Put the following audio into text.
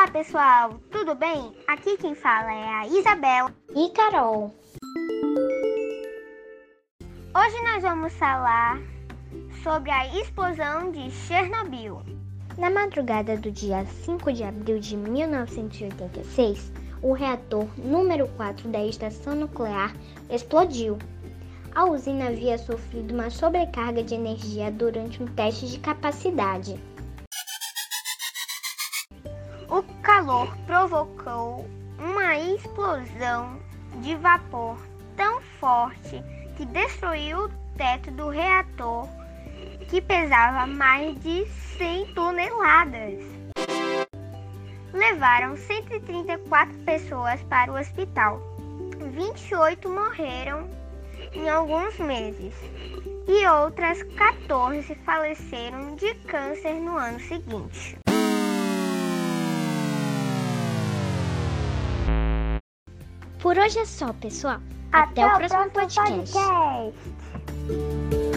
Olá pessoal, tudo bem? Aqui quem fala é a Isabel e Carol. Hoje nós vamos falar sobre a explosão de Chernobyl. Na madrugada do dia 5 de abril de 1986, o reator número 4 da estação nuclear explodiu. A usina havia sofrido uma sobrecarga de energia durante um teste de capacidade. O calor provocou uma explosão de vapor tão forte que destruiu o teto do reator, que pesava mais de 100 toneladas. Levaram 134 pessoas para o hospital. 28 morreram em alguns meses e outras 14 faleceram de câncer no ano seguinte. Por hoje é só, pessoal. Até, Até o próximo, próximo podcast. podcast.